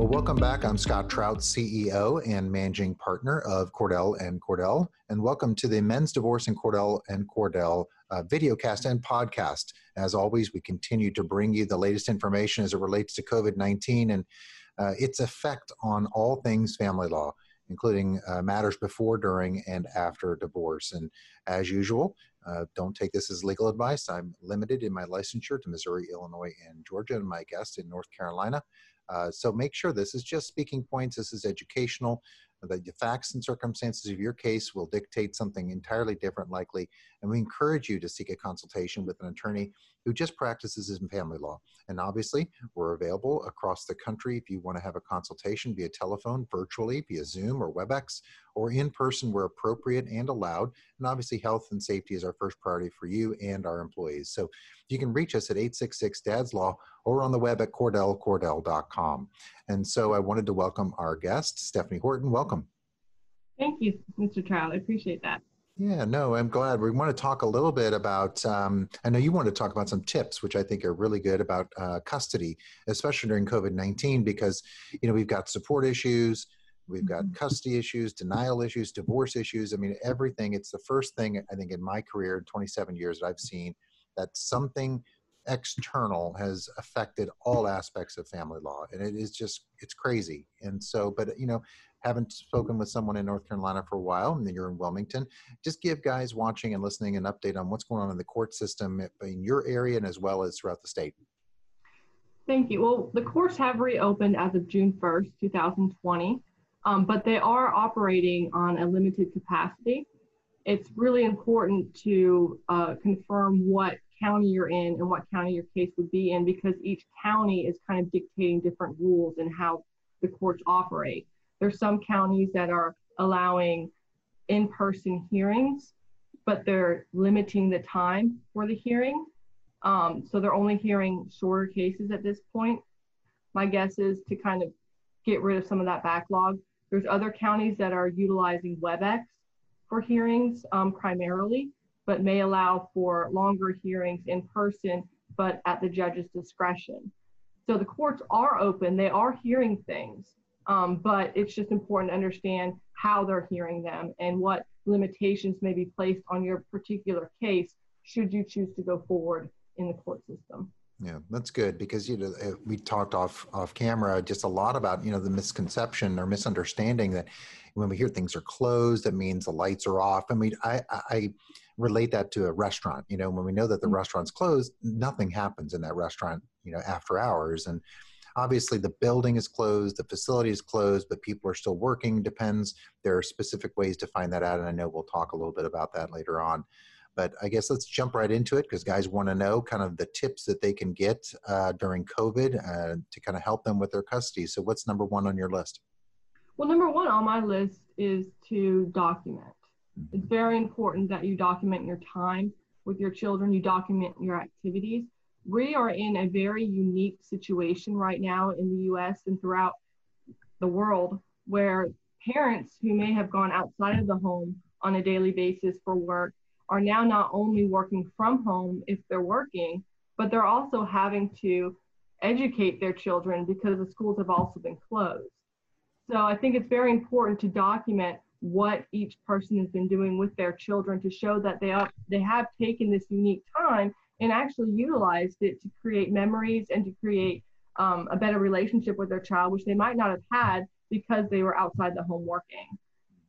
Well, welcome back. I'm Scott Trout, CEO and managing partner of Cordell and Cordell, and welcome to the Men's Divorce and Cordell and Cordell uh, videocast and podcast. As always, we continue to bring you the latest information as it relates to COVID 19 and uh, its effect on all things family law, including uh, matters before, during, and after divorce. And as usual, uh, don't take this as legal advice. I'm limited in my licensure to Missouri, Illinois, and Georgia, and my guest in North Carolina. Uh, so make sure this is just speaking points, this is educational. The facts and circumstances of your case will dictate something entirely different, likely. And we encourage you to seek a consultation with an attorney who just practices in family law. And obviously, we're available across the country if you want to have a consultation via telephone, virtually, via Zoom or WebEx, or in person where appropriate and allowed. And obviously, health and safety is our first priority for you and our employees. So you can reach us at 866 Dad's Law or on the web at cordellcordell.com. And so I wanted to welcome our guest, Stephanie Horton. Welcome. Thank you, Mr. Trout. I appreciate that. Yeah, no, I'm glad. We want to talk a little bit about. Um, I know you want to talk about some tips, which I think are really good about uh, custody, especially during COVID 19, because you know we've got support issues, we've got mm-hmm. custody issues, denial issues, divorce issues. I mean, everything. It's the first thing I think in my career, in 27 years, that I've seen that something external has affected all aspects of family law and it is just it's crazy. And so but you know haven't spoken with someone in north carolina for a while and you're in wilmington just give guys watching and listening an update on what's going on in the court system in your area and as well as throughout the state. Thank you. Well the courts have reopened as of june 1st 2020 um, but they are operating on a limited capacity. It's really important to uh, confirm what county you're in and what county your case would be in because each county is kind of dictating different rules and how the courts operate. There's some counties that are allowing in-person hearings, but they're limiting the time for the hearing. Um, so they're only hearing shorter cases at this point. My guess is to kind of get rid of some of that backlog. There's other counties that are utilizing WebEx for hearings um, primarily but may allow for longer hearings in person, but at the judge's discretion. So the courts are open, they are hearing things, um, but it's just important to understand how they're hearing them and what limitations may be placed on your particular case should you choose to go forward in the court system. Yeah, that's good because you know uh, we talked off off camera just a lot about you know the misconception or misunderstanding that when we hear things are closed, that means the lights are off. I mean, I, I relate that to a restaurant. You know, when we know that the mm-hmm. restaurant's closed, nothing happens in that restaurant. You know, after hours, and obviously the building is closed, the facility is closed, but people are still working. Depends. There are specific ways to find that out, and I know we'll talk a little bit about that later on. But I guess let's jump right into it because guys want to know kind of the tips that they can get uh, during COVID uh, to kind of help them with their custody. So, what's number one on your list? Well, number one on my list is to document. It's very important that you document your time with your children, you document your activities. We are in a very unique situation right now in the US and throughout the world where parents who may have gone outside of the home on a daily basis for work are now not only working from home if they're working, but they're also having to educate their children because the schools have also been closed. So I think it's very important to document what each person has been doing with their children to show that they are they have taken this unique time and actually utilized it to create memories and to create um, a better relationship with their child, which they might not have had because they were outside the home working.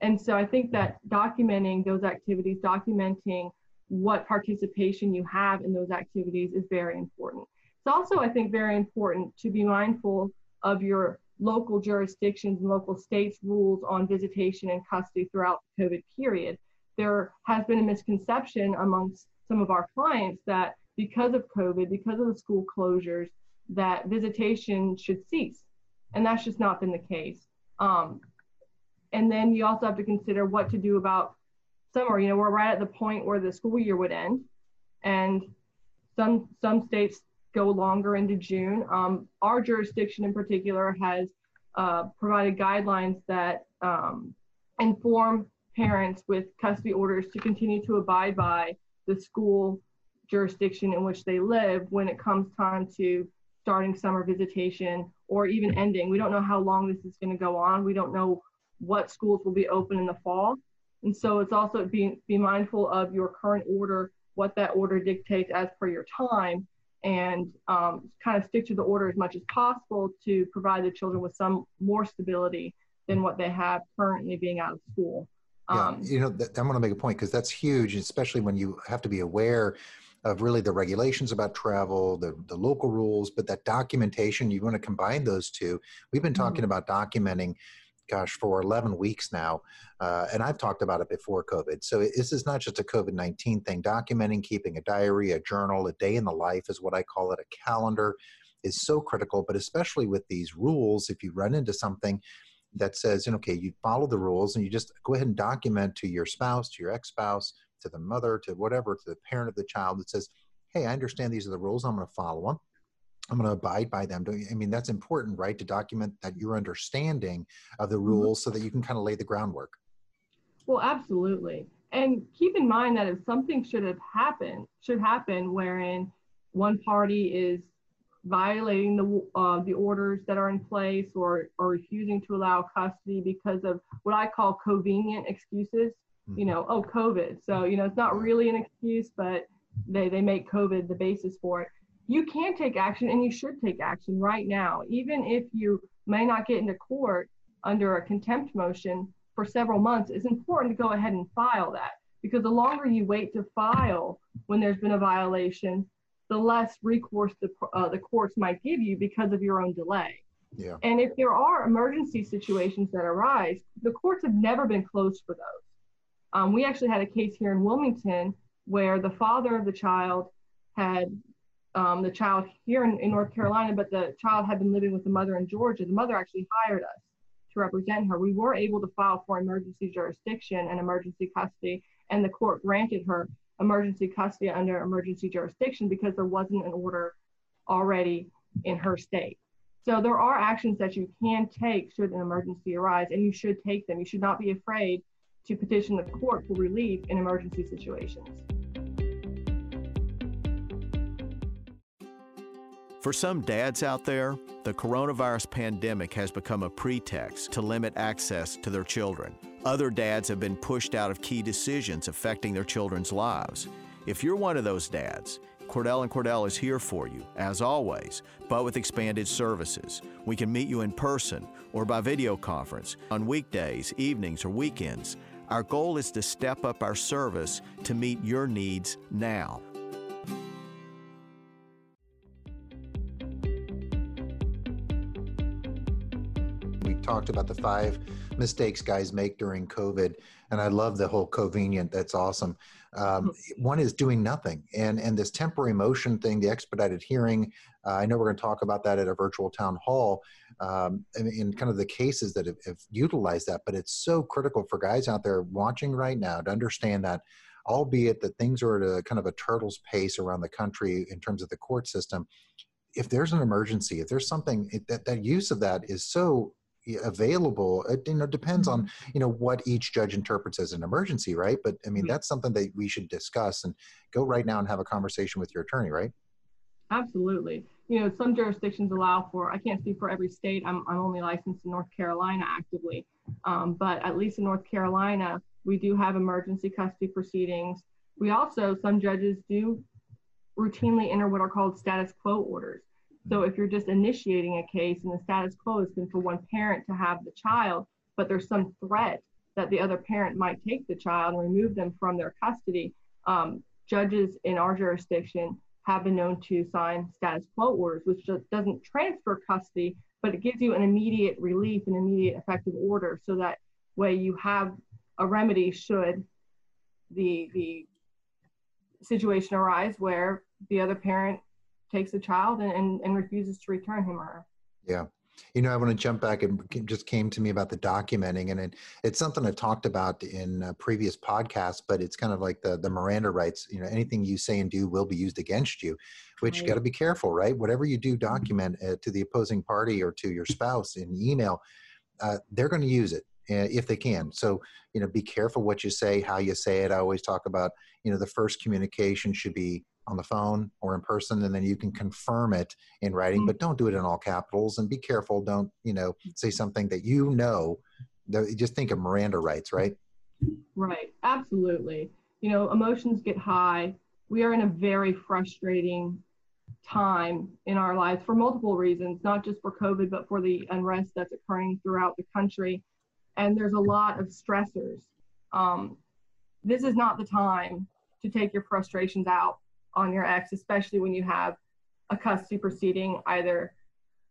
And so I think that documenting those activities, documenting what participation you have in those activities is very important. It's also, I think, very important to be mindful of your local jurisdictions and local states' rules on visitation and custody throughout the COVID period. There has been a misconception amongst some of our clients that because of COVID, because of the school closures, that visitation should cease. And that's just not been the case. Um, and then you also have to consider what to do about summer. You know, we're right at the point where the school year would end. And some some states go longer into June. Um, our jurisdiction in particular has uh, provided guidelines that um, inform parents with custody orders to continue to abide by the school jurisdiction in which they live when it comes time to starting summer visitation or even ending. We don't know how long this is going to go on. We don't know what schools will be open in the fall. And so it's also being be mindful of your current order, what that order dictates as per your time, and um, kind of stick to the order as much as possible to provide the children with some more stability than what they have currently being out of school. Um, yeah, you know, th- I'm going to make a point because that's huge, especially when you have to be aware of really the regulations about travel, the, the local rules, but that documentation, you want to combine those two. We've been talking mm-hmm. about documenting, gosh, for 11 weeks now. Uh, and I've talked about it before COVID. So this is not just a COVID 19 thing. Documenting, keeping a diary, a journal, a day in the life is what I call it, a calendar is so critical. But especially with these rules, if you run into something, that says, okay, you follow the rules and you just go ahead and document to your spouse, to your ex spouse, to the mother, to whatever, to the parent of the child that says, hey, I understand these are the rules. I'm going to follow them. I'm going to abide by them. I mean, that's important, right? To document that your understanding of the mm-hmm. rules so that you can kind of lay the groundwork. Well, absolutely. And keep in mind that if something should have happened, should happen wherein one party is violating the uh, the orders that are in place or or refusing to allow custody because of what I call convenient excuses you know, oh, COVID. So, you know, it's not really an excuse, but they, they make COVID the basis for it. You can take action and you should take action right now, even if you may not get into court under a contempt motion for several months. It's important to go ahead and file that because the longer you wait to file when there's been a violation, the less recourse the, uh, the courts might give you because of your own delay. Yeah. And if there are emergency situations that arise, the courts have never been closed for those. Um, we actually had a case here in Wilmington where the father of the child had um, the child here in, in, North Carolina, but the child had been living with the mother in Georgia. The mother actually hired us to represent her. We were able to file for emergency jurisdiction and emergency custody, and the court granted her emergency custody under emergency jurisdiction because there wasn't an order already in her state. So there are actions that you can take should an emergency arise, and you should take them. You should not be afraid to petition the court for relief in emergency situations. For some dads out there, the coronavirus pandemic has become a pretext to limit access to their children. Other dads have been pushed out of key decisions affecting their children's lives. If you're one of those dads, Cordell and Cordell is here for you, as always, but with expanded services. We can meet you in person or by video conference on weekdays, evenings, or weekends. Our goal is to step up our service to meet your needs now. Talked about the five mistakes guys make during COVID, and I love the whole convenient. That's awesome. Um, mm-hmm. one is doing nothing, and and this temporary motion thing, the expedited hearing. Uh, I know we're going to talk about that at a virtual town hall, um, in kind of the cases that have, have utilized that. But it's so critical for guys out there watching right now to understand that albeit that things are at a kind of a turtle's pace around the country in terms of the court system if there's an emergency if there's something it, that that use of that is so available it you know depends on mm-hmm. you know what each judge interprets as an emergency right but i mean mm-hmm. that's something that we should discuss and go right now and have a conversation with your attorney right absolutely you know, some jurisdictions allow for, I can't speak for every state, I'm, I'm only licensed in North Carolina actively, um, but at least in North Carolina, we do have emergency custody proceedings. We also, some judges do routinely enter what are called status quo orders. So if you're just initiating a case and the status quo has been for one parent to have the child, but there's some threat that the other parent might take the child and remove them from their custody, um, judges in our jurisdiction have been known to sign status quo orders, which just doesn't transfer custody, but it gives you an immediate relief, an immediate effective order, so that way you have a remedy should the the situation arise where the other parent takes a child and, and, refuses to return him or her. Yeah. You know, I want to jump back and just came to me about the documenting, and it, it's something I've talked about in a previous podcasts, but it's kind of like the the Miranda rights. You know, anything you say and do will be used against you, which right. you got to be careful, right? Whatever you do, mm-hmm. document uh, to the opposing party or to your spouse in email. Uh, they're going to use it uh, if they can. So, you know, be careful what you say, how you say it. I always talk about, you know, the first communication should be on the phone or in person and then you can confirm it in writing mm-hmm. but don't do it in all capitals and be careful. Don't you know say something that you know just think of miranda rights right? Right. Absolutely. You know emotions get high. We are in a very frustrating time in our lives for multiple reasons not just for covid but for the unrest that's occurring throughout the country. And there's a lot of stressors. Um, this is not the time to take your frustrations out on your ex, especially when you have a custody proceeding either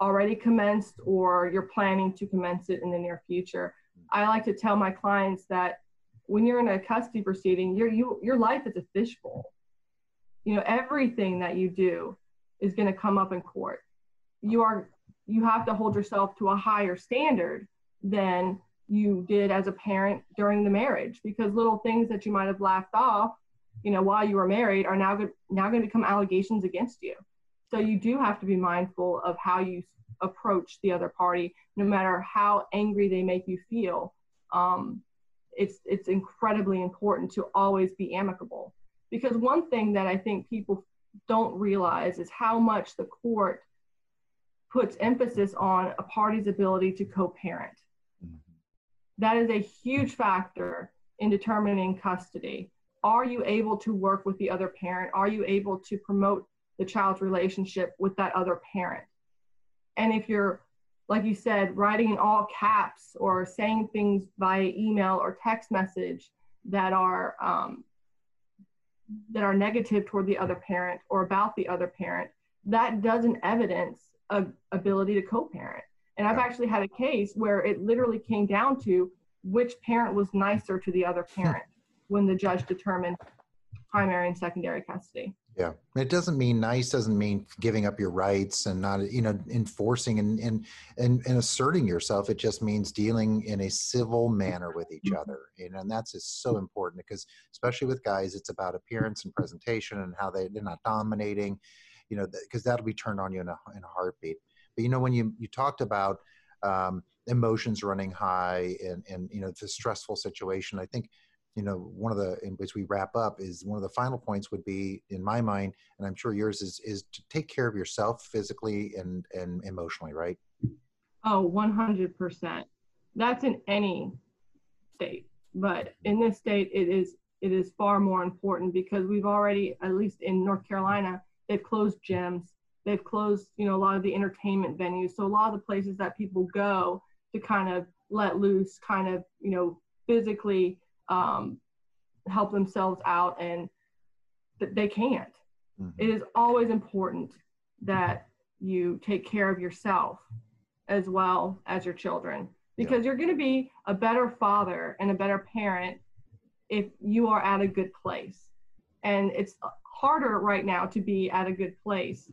already commenced or you're planning to commence it in the near future. I like to tell my clients that when you're in a custody proceeding, your you, your life is a fishbowl. You know, everything that you do is going to come up in court. You are you have to hold yourself to a higher standard than you did as a parent during the marriage because little things that you might have laughed off you know, while you were married are now, now going to become allegations against you. So you do have to be mindful of how you approach the other party, no matter how angry they make you feel. Um, it's it's incredibly important to always be amicable because one thing that I think people don't realize is how much the court puts emphasis on a party's ability to co-parent. Mm-hmm. That is a huge factor in determining custody are you able to work with the other parent? Are you able to promote the child's relationship with that other parent? And if you're, like you said, writing in all caps or saying things via email or text message that are um, that are negative toward the other parent or about the other parent, that doesn't evidence a ability to co-parent. And I've actually had a case where it literally came down to which parent was nicer to the other parent when the judge determined primary and secondary custody. Yeah, it doesn't mean nice. Doesn't mean giving up your rights and not, you know, enforcing and and and, and asserting yourself. It just means dealing in a civil manner with each mm-hmm. other, you know, and that's just so important because, especially with guys, it's about appearance and presentation and how they they're not dominating, you know, because that'll be turned on you in a in a heartbeat. But you know, when you you talked about um, emotions running high and and you know the stressful situation, I think you know, one of the, in which we wrap up is one of the final points would be, in my mind, and I'm sure yours is, is to take care of yourself physically and, and emotionally, right? Oh, 100%. That's in any state, but mm-hmm. in this state, it is, it is far more important because we've already, at least in North Carolina, they've closed gyms. They've closed, you know, a lot of the entertainment venues. So a lot of the places that people go to kind of let loose, kind of, you know, physically um, help themselves out and that they can't. Mm-hmm. It is always important that you take care of yourself as well as your children because yeah. you're going to be a better father and a better parent if you are at a good place. And it's harder right now to be at a good place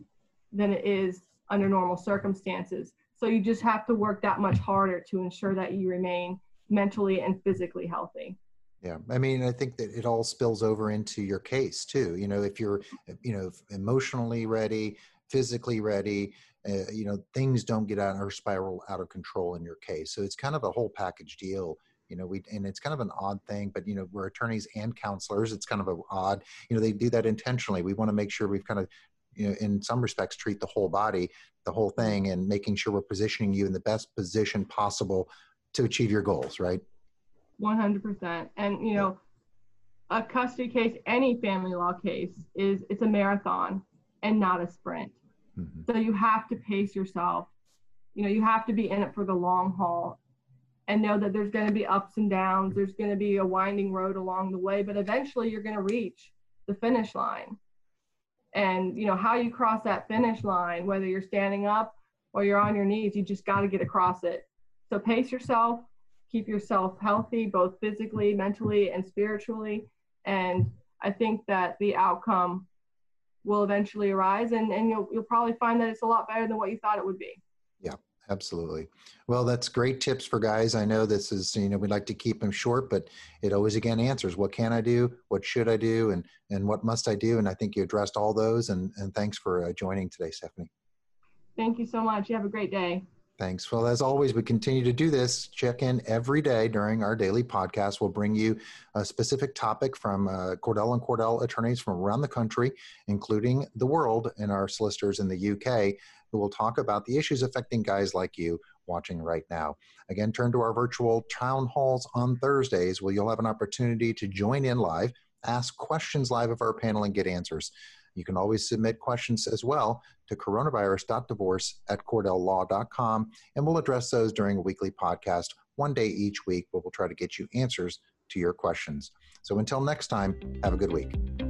than it is under normal circumstances. So you just have to work that much harder to ensure that you remain mentally and physically healthy. Yeah, I mean, I think that it all spills over into your case too. You know, if you're, you know, emotionally ready, physically ready, uh, you know, things don't get out or spiral out of control in your case. So it's kind of a whole package deal. You know, we and it's kind of an odd thing, but you know, we're attorneys and counselors. It's kind of a odd. You know, they do that intentionally. We want to make sure we've kind of you know, in some respects, treat the whole body, the whole thing, and making sure we're positioning you in the best position possible to achieve your goals, right? 100%. And, you know, a custody case, any family law case, is it's a marathon and not a sprint. Mm-hmm. So you have to pace yourself. You know, you have to be in it for the long haul and know that there's going to be ups and downs. There's going to be a winding road along the way, but eventually you're going to reach the finish line. And, you know, how you cross that finish line, whether you're standing up or you're on your knees, you just got to get across it. So pace yourself, keep yourself healthy, both physically, mentally, and spiritually. And I think that the outcome will eventually arise and, and you'll, you'll probably find that it's a lot better than what you thought it would be. Yeah, absolutely. Well, that's great tips for guys. I know this is, you know, we like to keep them short, but it always again answers what can I do? What should I do? And, and what must I do? And I think you addressed all those. And, and thanks for uh, joining today, Stephanie. Thank you so much. You have a great day. Thanks. Well, as always, we continue to do this. Check in every day during our daily podcast. We'll bring you a specific topic from uh, Cordell and Cordell attorneys from around the country, including the world, and our solicitors in the UK, who will talk about the issues affecting guys like you watching right now. Again, turn to our virtual town halls on Thursdays where you'll have an opportunity to join in live, ask questions live of our panel, and get answers. You can always submit questions as well to coronavirus.divorce at cordelllaw.com, and we'll address those during a weekly podcast, one day each week, where we'll try to get you answers to your questions. So until next time, have a good week.